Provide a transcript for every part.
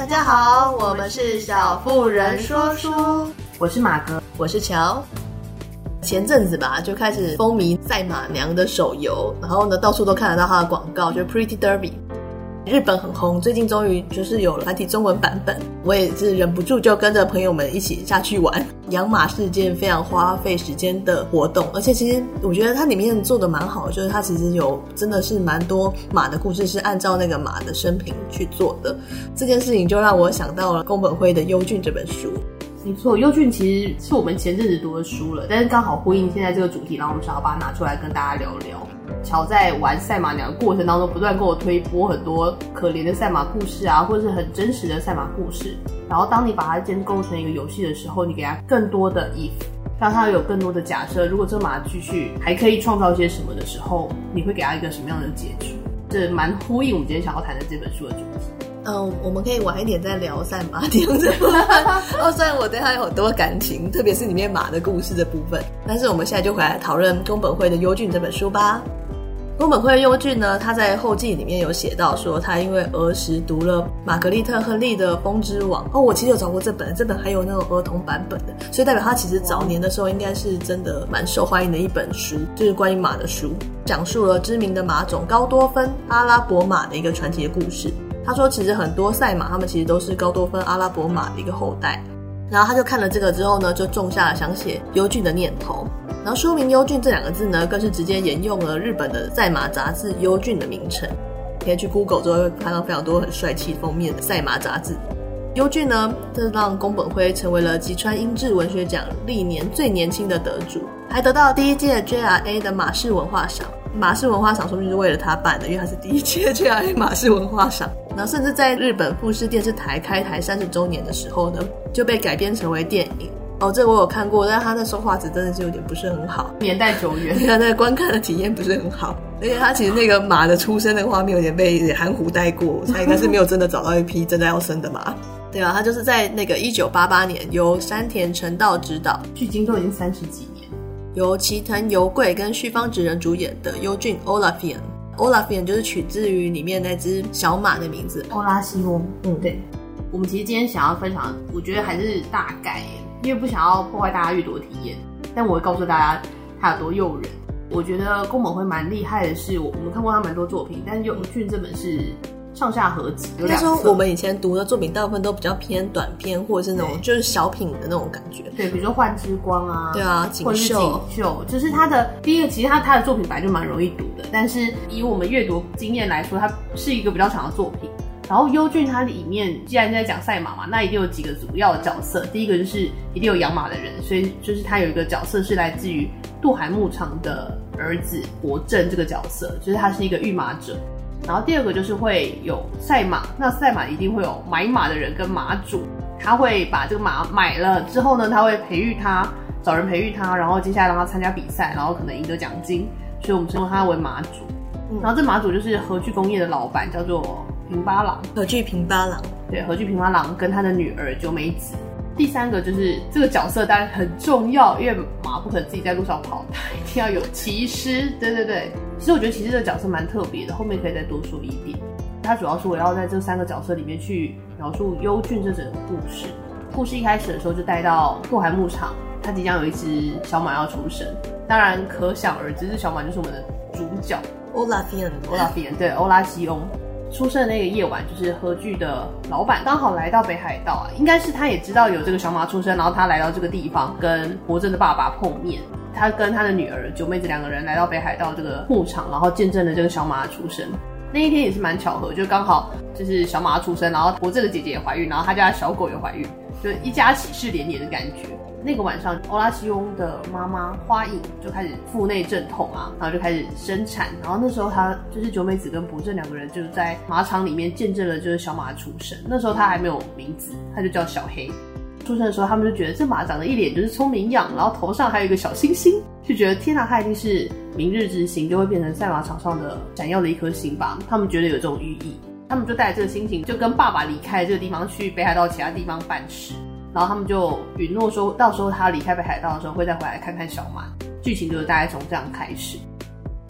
大家好，我们是小妇人说书，我是马哥，我是乔。前阵子吧，就开始风靡赛马娘的手游，然后呢，到处都看得到它的广告，就是 Pretty Derby。日本很红，最近终于就是有了繁体中文版本，我也是忍不住就跟着朋友们一起下去玩。养马是件非常花费时间的活动，而且其实我觉得它里面做的蛮好，就是它其实有真的是蛮多马的故事是按照那个马的生平去做的。这件事情就让我想到了宫本辉的《幽俊》这本书。没错，《幽郡》其实是我们前阵子读的书了，但是刚好呼应现在这个主题，然后我们想要把它拿出来跟大家聊聊。乔在玩赛马娘的过程当中，不断跟我推播很多可怜的赛马故事啊，或者是很真实的赛马故事。然后当你把它建构成一个游戏的时候，你给它更多的 if，让它有更多的假设。如果这马继续还可以创造些什么的时候，你会给它一个什么样的结局？这蛮呼应我们今天想要谈的这本书的主题。嗯，我们可以晚一点再聊赛马娘这部分。哦，虽然我对他有很多感情，特别是里面马的故事的部分，但是我们现在就回来讨论宫本会的《幽俊》这本书吧。宫本辉的幽郡呢，他在后记里面有写到说，他因为儿时读了玛格丽特·亨利的《风之王》哦，我其实有找过这本，这本还有那种儿童版本的，所以代表他其实早年的时候应该是真的蛮受欢迎的一本书，就是关于马的书，讲述了知名的马种高多芬阿拉伯马的一个传奇的故事。他说，其实很多赛马他们其实都是高多芬阿拉伯马的一个后代。然后他就看了这个之后呢，就种下了想写幽俊的念头。然后书名“幽俊”这两个字呢，更是直接沿用了日本的赛马杂志《幽俊》的名称。可以去 Google 之后会看到非常多很帅气封面的赛马杂志。幽俊呢，这让宫本辉成为了吉川英治文学奖历年最年轻的得主，还得到第一届 JRA 的马氏文化赏。马氏文化赏说不定是为了他办的，因为他是第一届 JRA 马氏文化赏。然后甚至在日本富士电视台开台三十周年的时候呢，就被改编成为电影。哦，这个我有看过，但是他的说话质真的是有点不是很好，年代久远，他那个观看的体验不是很好，而且他其实那个马的出生的画面有点被含糊带过，他应该是没有真的找到一匹真的要生的马。对啊，他就是在那个一九八八年由山田成道执导，距今都已经三十几年，由齐藤由贵跟旭方直人主演的《幽俊 Olafian》。Olafian 就是取自于里面那只小马的名字，欧拉西翁。嗯，对。我们其实今天想要分享，我觉得还是大概。因为不想要破坏大家阅读体验，但我会告诉大家它有多诱人。我觉得宫本辉蛮厉害的是，我我们看过他蛮多作品，但是《幽俊》这本是上下合集，有两册。说我们以前读的作品大部分都比较偏短篇，或者是那种就是小品的那种感觉。对，比如说《幻之光》啊，对啊，锦绣，锦绣，就是他的第一个。其实他他的作品本来就蛮容易读的，但是以我们阅读经验来说，它是一个比较长的作品。然后优俊它里面既然在讲赛马嘛，那一定有几个主要的角色。第一个就是一定有养马的人，所以就是他有一个角色是来自于渡海牧场的儿子伯正这个角色，就是他是一个御马者。然后第二个就是会有赛马，那赛马一定会有买马的人跟马主，他会把这个马买了之后呢，他会培育他，找人培育他，然后接下来让他参加比赛，然后可能赢得奖金，所以我们称呼他为马主。然后这马主就是和具工业的老板，叫做。平八郎，和聚平八郎，对，和聚平八郎跟他的女儿九美子。第三个就是这个角色当然很重要，因为马不可能自己在路上跑，他一定要有骑师。对对对，其实我觉得骑师这个角色蛮特别的，后面可以再多说一点。它主要是我要在这三个角色里面去描述幽俊这整个故事。故事一开始的时候就带到渡海牧场，他即将有一只小马要出生，当然可想而知，这小马就是我们的主角欧拉菲恩，欧拉菲恩，对，欧拉西翁。出生的那个夜晚，就是和剧的老板刚好来到北海道啊，应该是他也知道有这个小马出生，然后他来到这个地方跟博正的爸爸碰面。他跟他的女儿九妹子两个人来到北海道这个牧场，然后见证了这个小马的出生。那一天也是蛮巧合，就刚好就是小马出生，然后博正的姐姐也怀孕，然后他家小狗也怀孕，就一家喜事连连的感觉。那个晚上，欧拉西翁的妈妈花影就开始腹内阵痛啊，然后就开始生产。然后那时候，他就是九美子跟博正两个人就是在马场里面见证了就是小马的出生。那时候他还没有名字，他就叫小黑。出生的时候，他们就觉得这马长得一脸就是聪明样，然后头上还有一个小星星，就觉得天哪，他一定是明日之星，就会变成赛马场上的闪耀的一颗星吧。他们觉得有这种寓意，他们就带着这个心情，就跟爸爸离开这个地方，去北海道其他地方办事。然后他们就允诺说，到时候他离开北海道的时候，会再回来看看小马。剧情就是大概从这样开始。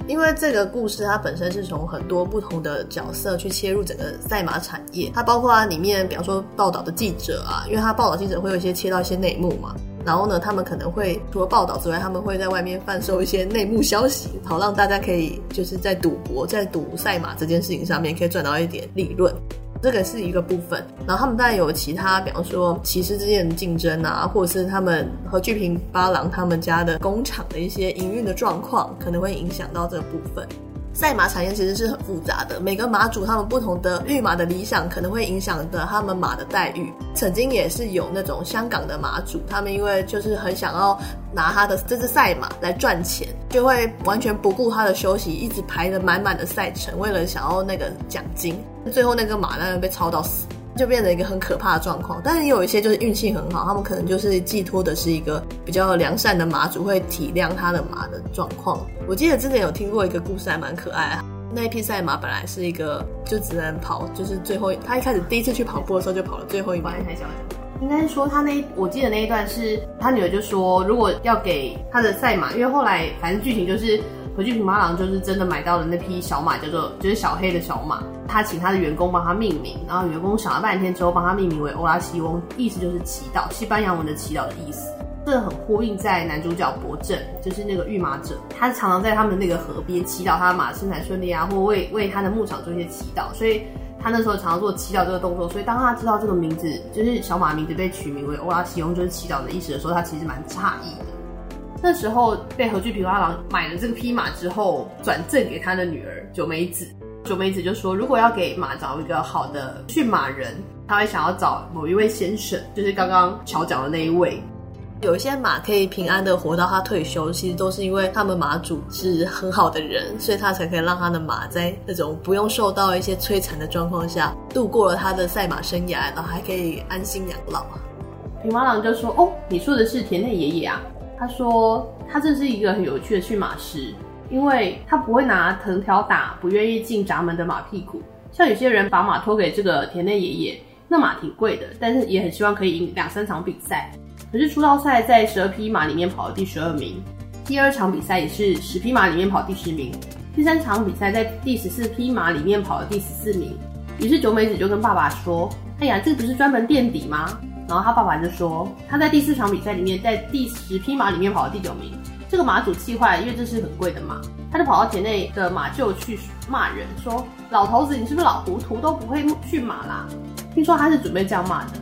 因为这个故事它本身是从很多不同的角色去切入整个赛马产业，它包括它里面，比方说报道的记者啊，因为它报道记者会有一些切到一些内幕嘛，然后呢，他们可能会除了报道之外，他们会在外面贩售一些内幕消息，好让大家可以就是在赌博、在赌赛马这件事情上面可以赚到一点利润。这个是一个部分，然后他们当然有其他，比方说骑士之间的竞争啊，或者是他们和巨平八郎他们家的工厂的一些营运的状况，可能会影响到这个部分。赛马产业其实是很复杂的，每个马主他们不同的育马的理想，可能会影响的他们马的待遇。曾经也是有那种香港的马主，他们因为就是很想要拿他的这只赛马来赚钱，就会完全不顾他的休息，一直排着满满的赛程，为了想要那个奖金。最后那个马当然被操到死。就变成一个很可怕的状况，但是也有一些就是运气很好，他们可能就是寄托的是一个比较良善的马主，会体谅他的马的状况。我记得之前有听过一个故事，还蛮可爱的。那一匹赛马本来是一个就只能跑，就是最后他一开始第一次去跑步的时候就跑了最后一关。太小了，应该是说他那我记得那一段是他女儿就说，如果要给他的赛马，因为后来反正剧情就是。和巨平八郎就是真的买到了那匹小马，叫做就是小黑的小马。他请他的员工帮他命名，然后员工想了半天之后，帮他命名为欧拉西翁，意思就是祈祷，西班牙文的祈祷的意思。这很呼应在男主角博正，就是那个御马者，他常常在他们那个河边祈祷他的马生产顺利啊，或为为他的牧场做一些祈祷。所以他那时候常常做祈祷这个动作。所以当他知道这个名字，就是小马名字被取名为欧拉西翁，就是祈祷的意思的时候，他其实蛮诧异的。那时候被和巨平八郎买了这个匹马之后，转赠给他的女儿九美子。九美子就说，如果要给马找一个好的驯马人，他会想要找某一位先生，就是刚刚乔讲的那一位。有一些马可以平安的活到他退休，其实都是因为他们马主是很好的人，所以他才可以让他的马在那种不用受到一些摧残的状况下，度过了他的赛马生涯，然后还可以安心养老。平八郎就说：“哦，你说的是田内爷爷啊。”他说：“他这是一个很有趣的驯马师，因为他不会拿藤条打不愿意进闸门的马屁股。像有些人把马托给这个田内爷爷，那马挺贵的，但是也很希望可以赢两三场比赛。可是出道赛在十二匹马里面跑了第十二名，第二场比赛也是十匹马里面跑第十名，第三场比赛在第十四匹马里面跑了第十四名。于是九美子就跟爸爸说：‘哎呀，这不是专门垫底吗？’”然后他爸爸就说，他在第四场比赛里面，在第十匹马里面跑了第九名。这个马主气坏，因为这是很贵的马，他就跑到田内的马厩去骂人，说：“老头子，你是不是老糊涂，都不会驯马啦？”听说他是准备这样骂的，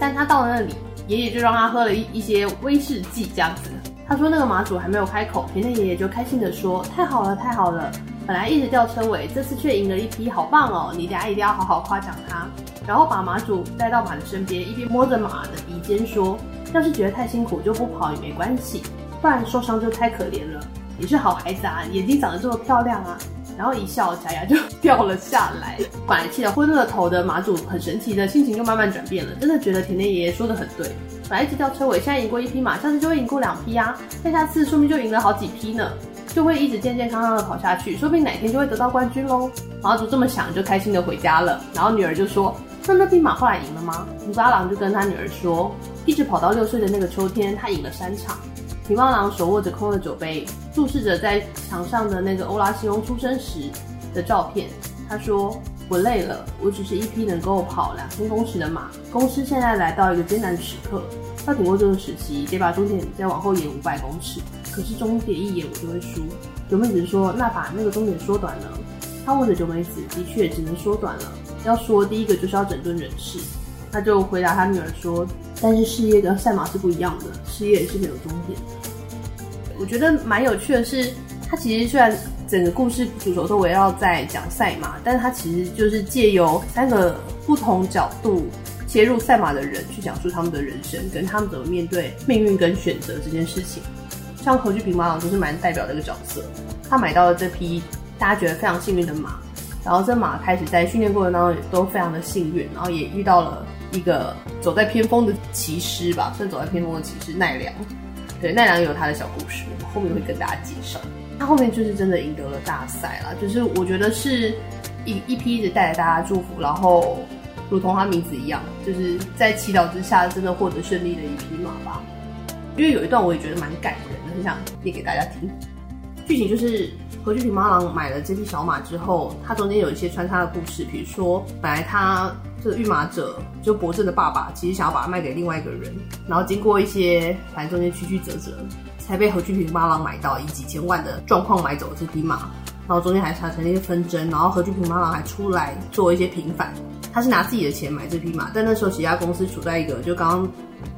但他到了那里，爷爷就让他喝了一一些威士忌，这样子。他说那个马主还没有开口，田内爷爷就开心的说：“太好了，太好了！本来一直掉车尾，这次却赢了一匹，好棒哦！你等下一定要好好夸奖他。”然后把马主带到马的身边，一边摸着马的鼻尖说：“要是觉得太辛苦，就不跑也没关系，不然受伤就太可怜了。你是好孩子啊，眼睛长得这么漂亮啊。”然后一笑，假牙就掉了下来。本来气得昏了头的马主，很神奇的心情就慢慢转变了，真的觉得甜甜爷爷说的很对。本来一直吊车尾，现在赢过一匹马，下次就会赢过两匹啊，再下次说不定就赢了好几匹呢。就会一直健健康康的跑下去，说不定哪天就会得到冠军喽。马主这么想，就开心的回家了。然后女儿就说：“那那匹马后来赢了吗？”平八郎就跟他女儿说：“一直跑到六岁的那个秋天，他赢了三场。”平八郎手握着空的酒杯，注视着在墙上的那个欧拉西翁出生时的照片。他说：“我累了，我只是一匹能够跑两千公尺的马。公司现在来到一个艰难的时刻，要挺过这个时期，得把终点再往后延五百公尺。”可是终点一延我就会输。九美子说：“那把那个终点缩短了。”他问着九美子：“的确只能缩短了。要说第一个就是要整顿人事。”他就回答他女儿说：“但是事业跟赛马是不一样的，事业也是没有终点的。”我觉得蛮有趣的是，他其实虽然整个故事主轴都围绕在讲赛马，但是他其实就是借由三个不同角度切入赛马的人去讲述他们的人生，跟他们怎么面对命运跟选择这件事情。像何俊平八郎就是蛮代表的一个角色，他买到了这匹大家觉得非常幸运的马，然后这马开始在训练过程当中也都非常的幸运，然后也遇到了一个走在偏锋的骑师吧，算走在偏锋的骑师奈良。对，奈良有他的小故事，后面会跟大家介绍。他后面就是真的赢得了大赛啦，就是我觉得是一一批一直带着大家祝福，然后如同他名字一样，就是在祈祷之下真的获得胜利的一匹马吧。因为有一段我也觉得蛮感人的，很想念给大家听。剧情就是何俊平八郎买了这匹小马之后，他中间有一些穿插的故事，比如说本来他这个御马者就博正的爸爸，其实想要把它卖给另外一个人，然后经过一些反正中间曲曲折折，才被何俊平八郎买到，以几千万的状况买走这匹马，然后中间还产生一些纷争，然后何俊平八郎还出来做一些平反，他是拿自己的钱买这匹马，但那时候其他公司处在一个就刚刚。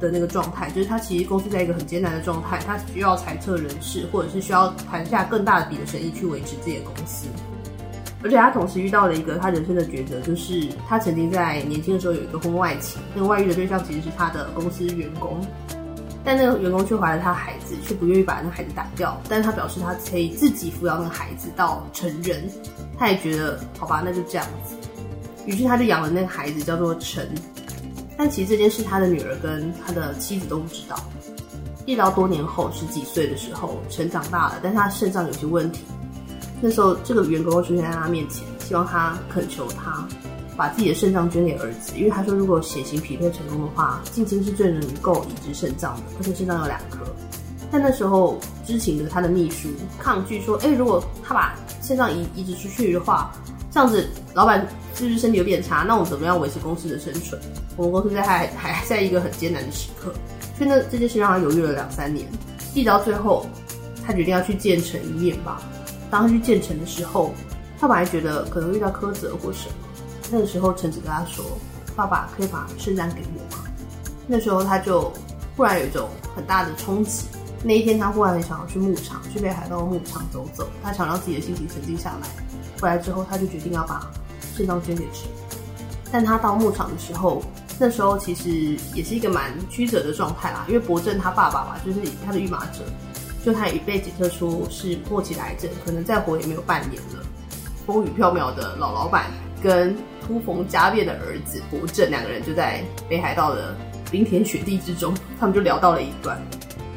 的那个状态，就是他其实公司在一个很艰难的状态，他需要裁撤人事，或者是需要谈下更大的笔的生意去维持自己的公司。而且他同时遇到了一个他人生的抉择，就是他曾经在年轻的时候有一个婚外情，那个外遇的对象其实是他的公司员工，但那个员工却怀了他孩子，却不愿意把那个孩子打掉，但是他表示他可以自己抚养那个孩子到成人，他也觉得好吧，那就这样子，于是他就养了那个孩子，叫做陈。但其实这件事，他的女儿跟他的妻子都不知道。一直到多年后，十几岁的时候，陈长大了，但是他肾脏有些问题。那时候，这个员工出现在他面前，希望他恳求他把自己的肾脏捐给儿子，因为他说，如果血型匹配成功的话，近亲是最能够移植肾脏的，而且肾脏有两颗。但那时候，知情的他的秘书抗拒说：“哎，如果他把肾脏移移植出去的话，这样子老板是不是身体有变差？那我们怎么样维持公司的生存？”我们公司在还还在一个很艰难的时刻，所以那这件事让他犹豫了两三年，一直到最后，他决定要去见陈一面吧。当他去见陈的时候，他本来觉得可能遇到苛责或什么，那个时候橙子跟他说：“爸爸可以把肾脏给我吗？”那时候他就忽然有一种很大的冲击。那一天他忽然很想要去牧场，去北海道牧场走走，他想让自己的心情沉静下来。回来之后，他就决定要把肾脏捐给陈。但他到牧场的时候，那时候其实也是一个蛮曲折的状态啦，因为博正他爸爸嘛，就是他的御马者，就他也被检测出是末期癌症，可能再活也没有半年了。风雨飘渺的老老板跟突逢家变的儿子博正两个人就在北海道的冰天雪地之中，他们就聊到了一段。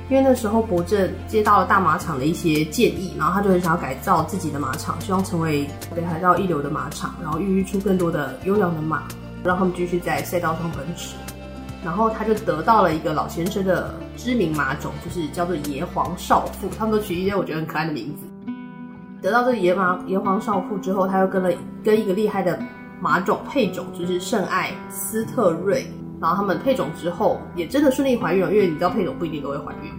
因为那时候博正接到了大马场的一些建议，然后他就很想要改造自己的马场，希望成为北海道一流的马场，然后孕育出更多的优良的马。让他们继续在赛道上奔驰，然后他就得到了一个老先生的知名马种，就是叫做野黄少妇。他们都取一些我觉得很可爱的名字。得到这个椰马椰皇少妇之后，他又跟了跟一个厉害的马种配种，就是圣爱斯特瑞。然后他们配种之后，也真的顺利怀孕了。因为你知道配种不一定都会怀孕。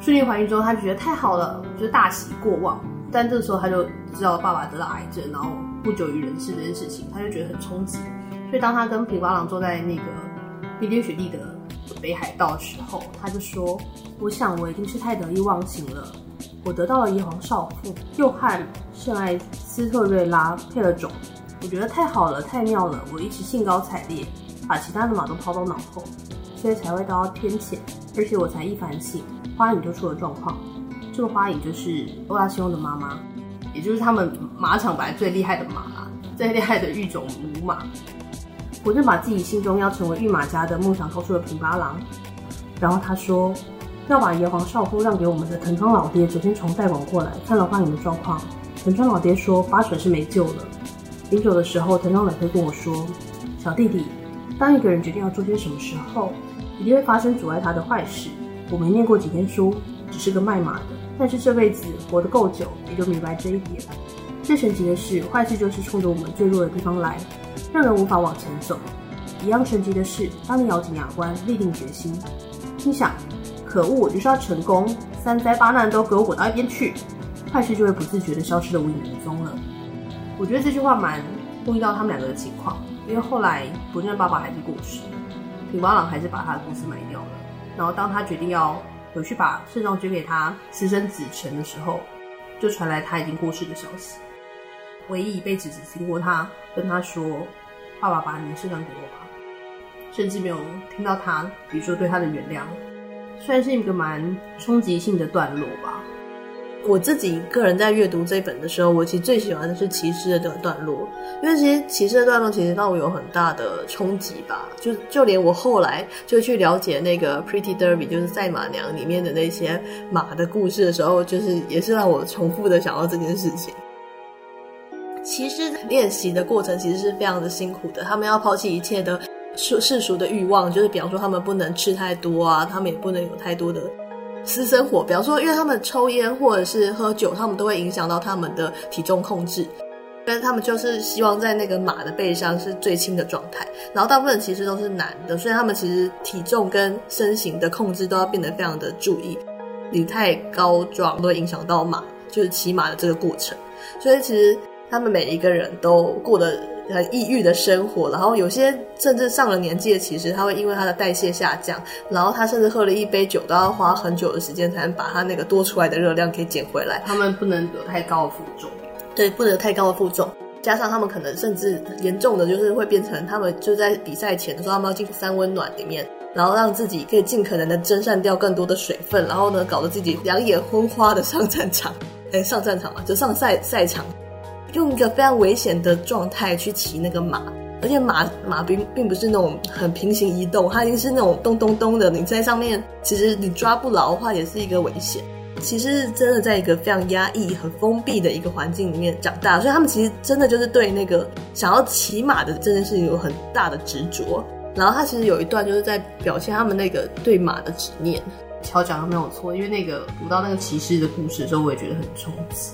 顺利怀孕之后，他就觉得太好了，就是大喜过望。但这个时候他就知道爸爸得了癌症，然后不久于人世这件事情，他就觉得很冲击。所以当他跟平八郎坐在那个冰天雪地的北海道的时候，他就说：“我想我一定是太得意忘形了。我得到了一皇少妇，又和圣爱斯特瑞拉配了种，我觉得太好了，太妙了。我一直兴高采烈，把其他的马都抛到脑后，所以才会到天谴。而且我才一反省，花影就出了状况。这个花影就是欧拉西翁的妈妈，也就是他们马场本来最厉害的马，最厉害的育种母马。”我就把自己心中要成为御马家的梦想告诉了平八郎，然后他说要把椰皇少妇让给我们的藤川老爹，昨天从代广过来看了花影的状况。藤川老爹说八成是没救了。临走的时候，藤仓老爹跟我说：“小弟弟，当一个人决定要做些什么时候，一定会发生阻碍他的坏事。我没念过几天书，只是个卖马的，但是这辈子活得够久，也就明白这一点。最神奇的是，坏事就是冲着我们最弱的地方来。”让人无法往前走。一样神奇的是，当你咬紧牙关，立定决心，心想“可恶，我就是要成功，三灾八难都给我滚到一边去”，坏事就会不自觉地消失的无影无踪了。我觉得这句话蛮呼应到他们两个的情况，因为后来不正爸爸还是过世，平八郎还是把他的公司卖掉了。然后当他决定要回去把肾脏捐给他私生子辰的时候，就传来他已经过世的消息。唯一一辈子只听过他跟他说：“爸爸，把你的肾脏给我吧。”甚至没有听到他，比如说对他的原谅，算是一个蛮冲击性的段落吧。我自己个人在阅读这本的时候，我其实最喜欢的是骑士的段落，因为其实骑士的段落其实让我有很大的冲击吧。就就连我后来就去了解那个 Pretty Derby，就是赛马娘里面的那些马的故事的时候，就是也是让我重复的想到这件事情。骑士练习的过程其实是非常的辛苦的，他们要抛弃一切的世世俗的欲望，就是比方说他们不能吃太多啊，他们也不能有太多的私生活，比方说，因为他们抽烟或者是喝酒，他们都会影响到他们的体重控制。但是他们就是希望在那个马的背上是最轻的状态，然后大部分其实都是男的，所以他们其实体重跟身形的控制都要变得非常的注意。你太高壮都会影响到马，就是骑马的这个过程。所以其实他们每一个人都过得很抑郁的生活，然后有些甚至上了年纪的骑士，他会因为他的代谢下降，然后他甚至喝了一杯酒都要花很久的时间才能把他那个多出来的热量给减回来。他们不能有太高的负重。对，不能有太高的负重，加上他们可能甚至严重的就是会变成他们就在比赛前的时候，他们要进三温暖里面，然后让自己可以尽可能的蒸散掉更多的水分，然后呢，搞得自己两眼昏花的上战场，哎，上战场嘛，就上赛赛场，用一个非常危险的状态去骑那个马，而且马马并并不是那种很平行移动，它已经是那种咚咚咚的，你在上面其实你抓不牢的话，也是一个危险。其实真的在一个非常压抑、很封闭的一个环境里面长大，所以他们其实真的就是对那个想要骑马的这件事情有很大的执着。然后他其实有一段就是在表现他们那个对马的执念。乔讲的没有错，因为那个读到那个骑士的故事的时候，我也觉得很冲击。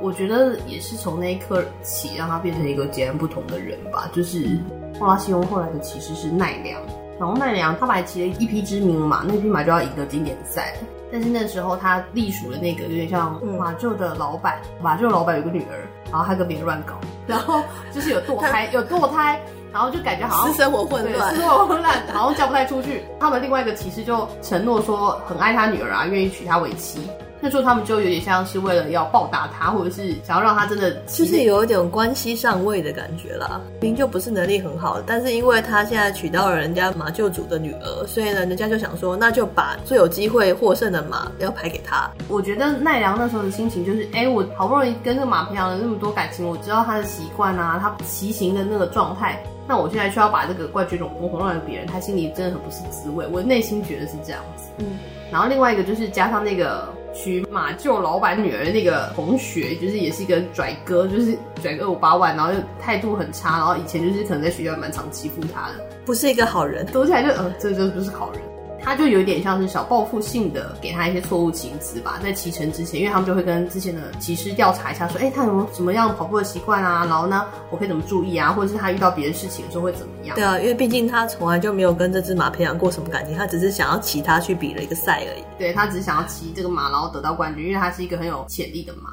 我觉得也是从那一刻起，让他变成一个截然不同的人吧。就是莫拉西翁后来的骑士是奈良，然后奈良他本来骑了一匹知名的马，那匹马就要赢得经典赛。但是那时候他隶属的那个有点像马厩的老板，嗯、马厩老板有个女儿，然后他跟别人乱搞，然后就是有堕胎，有堕胎，然后就感觉好像私生活混乱，私生活混乱，好像叫不太出去。他们另外一个骑士就承诺说很爱他女儿啊，愿意娶她为妻。那时候他们就有点像是为了要报答他，或者是想要让他真的，就是有一点关系上位的感觉啦。明明就不是能力很好，但是因为他现在娶到了人家马厩主的女儿，所以呢，人家就想说，那就把最有机会获胜的马要排给他。我觉得奈良那时候的心情就是，哎、欸，我好不容易跟这个马培养了那么多感情，我知道他的习惯啊，他骑行的那个状态，那我现在需要把这个冠军种红红让给别人，他心里真的很不是滋味。我内心觉得是这样子。嗯，然后另外一个就是加上那个。娶马厩老板女儿的那个同学，就是也是一个拽哥，就是拽个五八万，然后就态度很差，然后以前就是可能在学校蛮常欺负他的，不是一个好人。读起来就，呃，这就不是好人。他就有点像是小报复性的给他一些错误情资吧，在骑乘之前，因为他们就会跟之前的骑师调查一下，说，哎、欸，他有没有什么样跑步的习惯啊？然后呢，我可以怎么注意啊？或者是他遇到别的事情的时候会怎么样？对啊，因为毕竟他从来就没有跟这只马培养过什么感情，他只是想要骑它去比了一个赛而已。对，他只是想要骑这个马，然后得到冠军，因为他是一个很有潜力的马。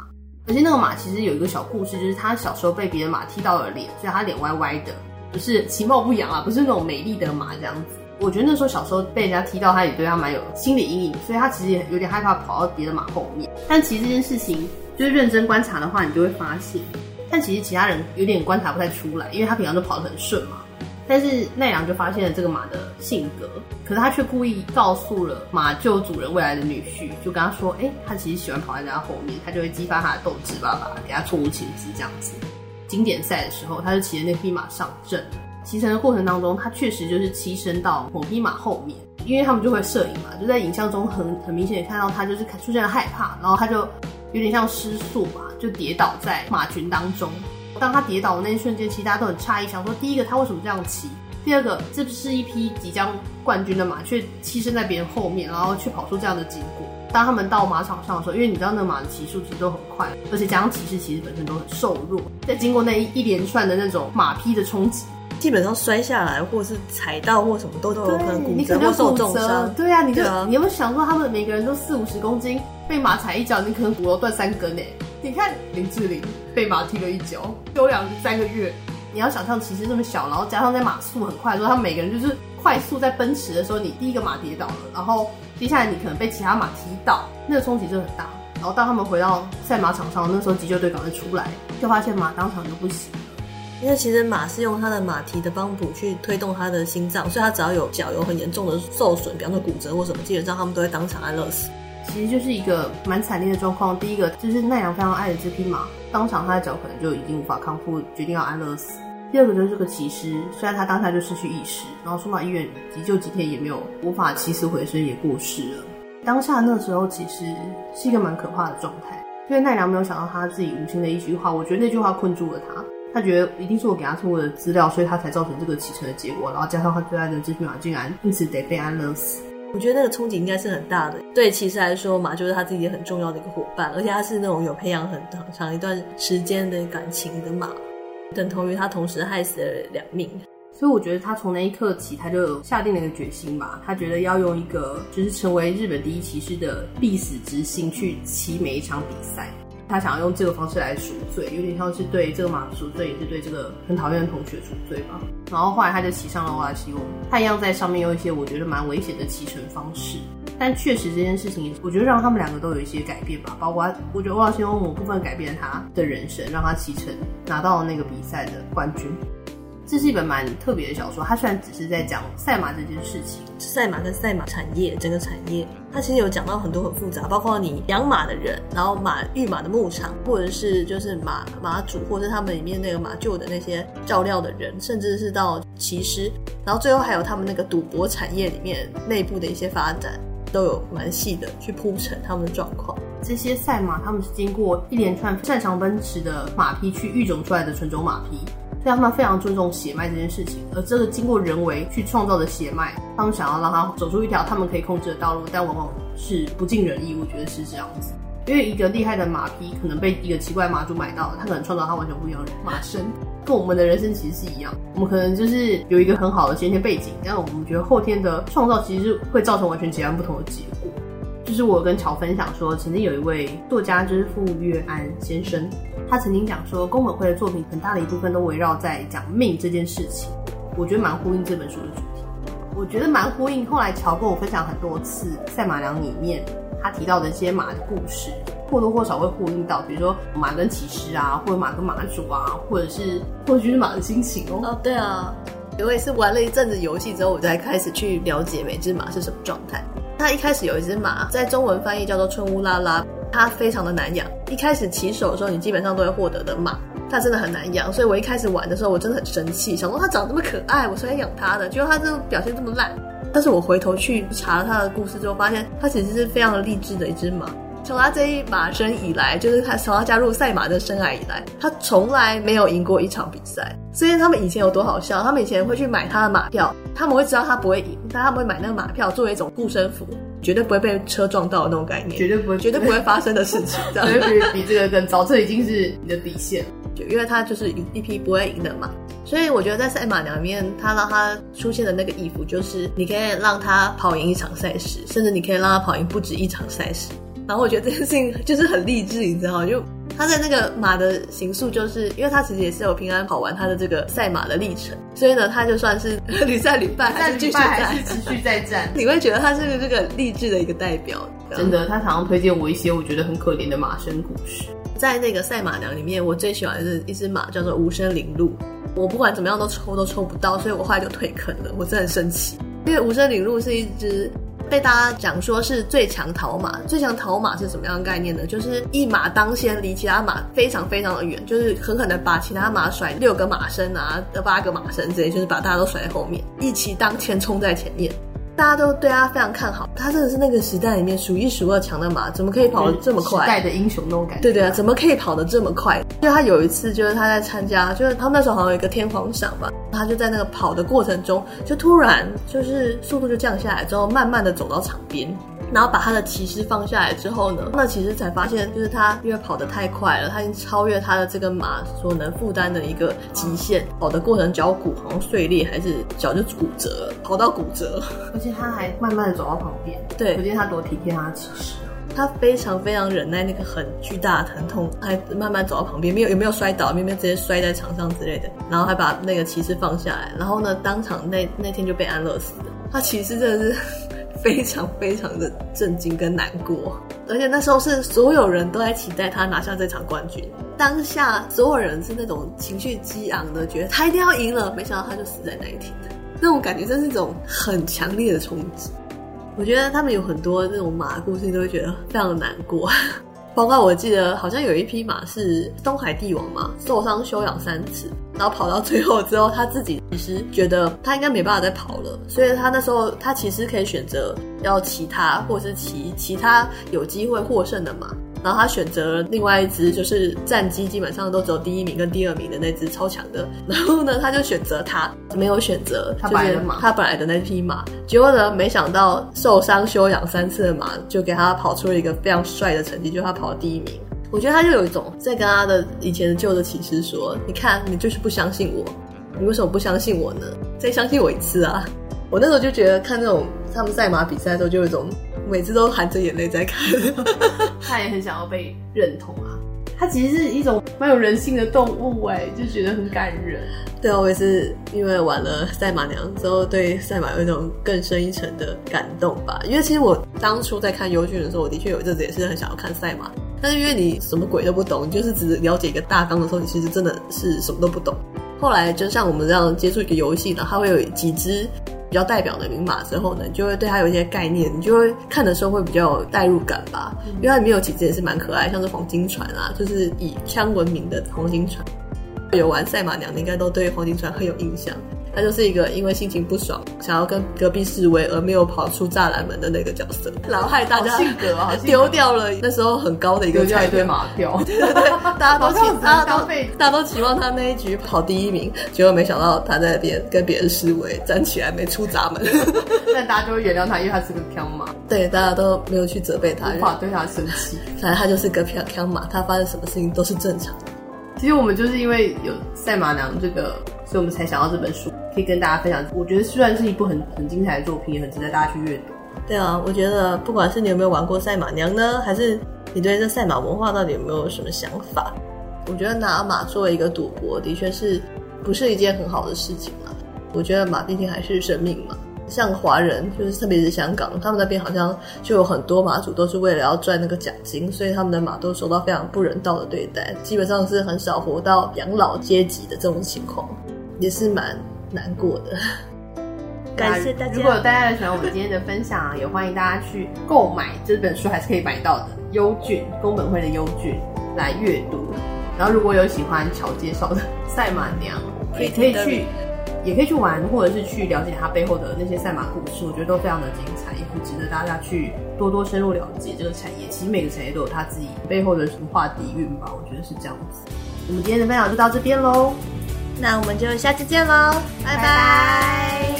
而且那个马其实有一个小故事，就是他小时候被别的马踢到了脸，所以他脸歪歪的，不是其貌不扬啊，不是那种美丽的马这样子。我觉得那时候小时候被人家踢到，他也对他蛮有心理阴影，所以他其实也有点害怕跑到别的马后面。但其实这件事情就是认真观察的话，你就会发现，但其实其他人有点观察不太出来，因为他平常都跑得很顺嘛。但是奈良就发现了这个马的性格，可是他却故意告诉了马厩主人未来的女婿，就跟他说：“哎、欸，他其实喜欢跑在人家后面，他就会激发他的斗志，爸爸给他错误情资这样子。”经典赛的时候，他就骑着那匹马上阵。骑乘的过程当中，他确实就是牺牲到某匹马后面，因为他们就会摄影嘛，就在影像中很很明显看到他就是出现了害怕，然后他就有点像失速吧，就跌倒在马群当中。当他跌倒的那一瞬间，其实大家都很诧异，想说第一个他为什么这样骑？第二个，这不是一匹即将冠军的马，却牺牲在别人后面，然后却跑出这样的结果。当他们到马场上的时候，因为你知道那马的骑速其实都很快，而且加上骑士其实本身都很瘦弱，在经过那一一连串的那种马匹的冲击。基本上摔下来，或是踩到，或什么都都有可能骨折或受重伤。对啊，你就你有没有想过，他们每个人都四五十公斤，被马踩一脚，你可能骨头断三根诶。你看林志玲被马踢了一脚，休养三个月。你要想象骑士那么小，然后加上在马速很快的时候，他们每个人就是快速在奔驰的时候，你第一个马跌倒了，然后接下来你可能被其他马踢倒，那个冲击就很大。然后当他们回到赛马场上，那时候急救队赶快出来，就发现马当场就不行。因为其实马是用它的马蹄的帮补去推动它的心脏，所以它只要有脚有很严重的受损，比方说骨折或什么，基本上他们都会当场安乐死。其实就是一个蛮惨烈的状况。第一个就是奈良非常爱的这匹马，当场他的脚可能就已经无法康复，决定要安乐死。第二个就是这个骑师，虽然他当下就失去意识，然后送到医院急救几天也没有无法起死回生，也过世了。当下那时候其实是一个蛮可怕的状态，因为奈良没有想到他自己无心的一句话，我觉得那句话困住了他。他觉得一定是我给他错误的资料，所以他才造成这个骑乘的结果。然后加上他最爱的这匹马竟然因此得被安乐死。我觉得那个憧憬应该是很大的。对骑士来说，马就是他自己很重要的一个伙伴，而且他是那种有培养很长一段时间的感情的马，等同于他同时害死了两命。所以我觉得他从那一刻起，他就下定了一个决心吧。他觉得要用一个就是成为日本第一骑士的必死之心去骑每一场比赛。他想要用这个方式来赎罪，有点像是对这个马赎罪，也是对这个很讨厌的同学赎罪吧。然后后来他就骑上了欧拉西翁，他一样在上面用一些我觉得蛮危险的骑乘方式。但确实这件事情，我觉得让他们两个都有一些改变吧。包括我觉得欧拉西翁某部分改变了他的人生，让他骑乘拿到了那个比赛的冠军。这是一本蛮特别的小说，它虽然只是在讲赛马这件事情，赛马跟赛马产业整个产业，它其实有讲到很多很复杂，包括你养马的人，然后马育马的牧场，或者是就是马马主，或者是他们里面那个马厩的那些照料的人，甚至是到骑师，然后最后还有他们那个赌博产业里面内部的一些发展，都有蛮细的去铺陈他们的状况。这些赛马他们是经过一连串擅长奔驰的马匹去育种出来的纯种马匹。所以他们非常尊重血脉这件事情，而这个经过人为去创造的血脉，他们想要让它走出一条他们可以控制的道路，但往往是不尽人意。我觉得是这样子，因为一个厉害的马匹可能被一个奇怪马主买到了，他可能创造他完全不一样的马生，跟我们的人生其实是一样。我们可能就是有一个很好的先天背景，但我们觉得后天的创造其实是会造成完全截然不同的结果。就是我跟乔分享说，曾经有一位作家，就是傅约安先生。他曾经讲说，宫本辉的作品很大的一部分都围绕在讲命这件事情，我觉得蛮呼应这本书的主题。我觉得蛮呼应。后来乔跟我分享很多次《赛马娘》里面他提到的一些马的故事，或多或少会呼应到，比如说马跟骑士啊，或者马跟马主啊，或者是或许是马的心情哦。哦，对啊，我也是玩了一阵子游戏之后，我才开始去了解每只马是什么状态。他一开始有一只马，在中文翻译叫做春乌拉拉。它非常的难养，一开始起手的时候，你基本上都会获得的马，它真的很难养，所以我一开始玩的时候，我真的很生气，想说它长这么可爱，我是来养它的，结果它这表现这么烂。但是我回头去查了它的故事之后，发现它其实是非常励志的一只马。从他这一马生以来，就是他从他加入赛马的生涯以来，他从来没有赢过一场比赛。所以他们以前有多好笑，他们以前会去买他的马票，他们会知道他不会赢，但他们会买那个马票作为一种护身符。绝对不会被车撞到的那种概念，绝对不会，绝对不会发生的事情，这样绝对比比这个更糟，这已经是你的底线。就因为他就是一一匹不会赢的马，所以我觉得在赛马娘里面，他让他出现的那个衣服，就是你可以让他跑赢一场赛事，甚至你可以让他跑赢不止一场赛事。然后我觉得这件事情就是很励志，你知道吗？就。他在那个马的行数，就是因为他其实也是有平安跑完他的这个赛马的历程，所以呢，他就算是 屡战屡败，还是继续在还是持续在战。你会觉得他是个这个励志的一个代表。真的，他常常推荐我一些我觉得很可怜的马生故事。在那个赛马娘里面，我最喜欢的是一只马叫做无声铃鹿，我不管怎么样都抽都抽不到，所以我后来就退坑了。我真的很生气，因为无声铃鹿是一只。被大家讲说是最强逃马，最强逃马是什么样的概念呢？就是一马当先，离其他马非常非常的远，就是狠狠的把其他马甩六个马身啊，八个马身之类，就是把大家都甩在后面，一骑当前冲在前面。大家都对他非常看好，他真的是那个时代里面数一数二强的马，怎么可以跑得这么快？时代的英雄那种感觉。对对啊，怎么可以跑得这么快？就他有一次，就是他在参加，就是他们那时候好像有一个天皇赏吧，他就在那个跑的过程中，就突然就是速度就降下来之后，慢慢的走到场边。然后把他的骑士放下来之后呢，那骑士才发现，就是他因为跑得太快了，他已经超越他的这个马所能负担的一个极限。跑的过程脚骨好像碎裂，还是脚就骨折了，跑到骨折。而且他还慢慢的走到旁边，对，可见他多体贴他的骑师。他非常非常忍耐那个很巨大的疼痛，还慢慢走到旁边，没有有没有摔倒，没有直接摔在场上之类的，然后还把那个骑士放下来，然后呢，当场那那天就被安乐死了。他骑师真的是。非常非常的震惊跟难过，而且那时候是所有人都在期待他拿下这场冠军。当下所有人是那种情绪激昂的，觉得他一定要赢了，没想到他就死在那一天。那种感觉真是一种很强烈的冲击。我觉得他们有很多那种马的故事，都会觉得非常的难过。包括我记得好像有一匹马是东海帝王嘛，受伤休养三次，然后跑到最后之后，他自己其实觉得他应该没办法再跑了，所以他那时候他其实可以选择要骑他，或是骑其他有机会获胜的马，然后他选择了另外一只，就是战绩基本上都只有第一名跟第二名的那只超强的。然后呢，他就选择他，没有选择他本来的马，他本来的那匹马。结果呢，没想到受伤休养三次的马，就给他跑出了一个非常帅的成绩，就是他跑了第一名。我觉得他就有一种在跟他的以前的旧的骑士说：“你看，你就是不相信我，你为什么不相信我呢？再相信我一次啊！”我那时候就觉得看那种他们赛马比赛的时候，就有一种。每次都含着眼泪在看，他也很想要被认同啊。他其实是一种蛮有人性的动物哎，就觉得很感人。对啊，我也是因为玩了赛马娘之后，对赛马有一种更深一层的感动吧。因为其实我当初在看优骏的时候，我的确有一阵子也是很想要看赛马，但是因为你什么鬼都不懂，你就是只了解一个大纲的时候，你其实真的是什么都不懂。后来就像我们这样接触一个游戏呢，它会有几只。比较代表的名马之后呢，你就会对它有一些概念，你就会看的时候会比较有代入感吧。嗯、因为它里面有几只也是蛮可爱，像是黄金船啊，就是以枪闻名的黄金船。有玩赛马娘的应该都对黄金船很有印象。他就是一个因为心情不爽，想要跟隔壁示威而没有跑出栅栏门的那个角色，然后害大家性格啊，丢掉了那时候很高的一个彩一堆马票，对对对，大家都 期大家都大家都期望他那一局跑第一名，结果没想到他在那边跟别人示威，站起来没出闸门，但大家就会原谅他，因为他是个飘马，对，大家都没有去责备他，无法对他生气，反正他就是个飘飘马，他发生什么事情都是正常的。其实我们就是因为有赛马娘这个，所以我们才想到这本书。可以跟大家分享，我觉得虽然是一部很很精彩的作品，也很值得大家去阅读。对啊，我觉得不管是你有没有玩过赛马娘呢，还是你对这赛马文化到底有没有什么想法，我觉得拿马作为一个赌博，的确是不是一件很好的事情啊。我觉得马毕竟还是生命嘛。像华人，就是特别是香港，他们那边好像就有很多马主都是为了要赚那个奖金，所以他们的马都受到非常不人道的对待，基本上是很少活到养老阶级的这种情况，也是蛮。难过的，感谢大家。如果大家喜欢我们今天的分享，也欢迎大家去购买这本书，还是可以买到的。优骏宫本会的优骏来阅读。然后如果有喜欢乔介绍的赛马娘，也可以去，也可以去玩，或者是去了解它背后的那些赛马故事，我觉得都非常的精彩，也很值得大家去多多深入了解这个产业。其实每个产业都有它自己背后的文化底蕴吧，我觉得是这样子。我们今天的分享就到这边喽。那我们就下次见喽拜拜。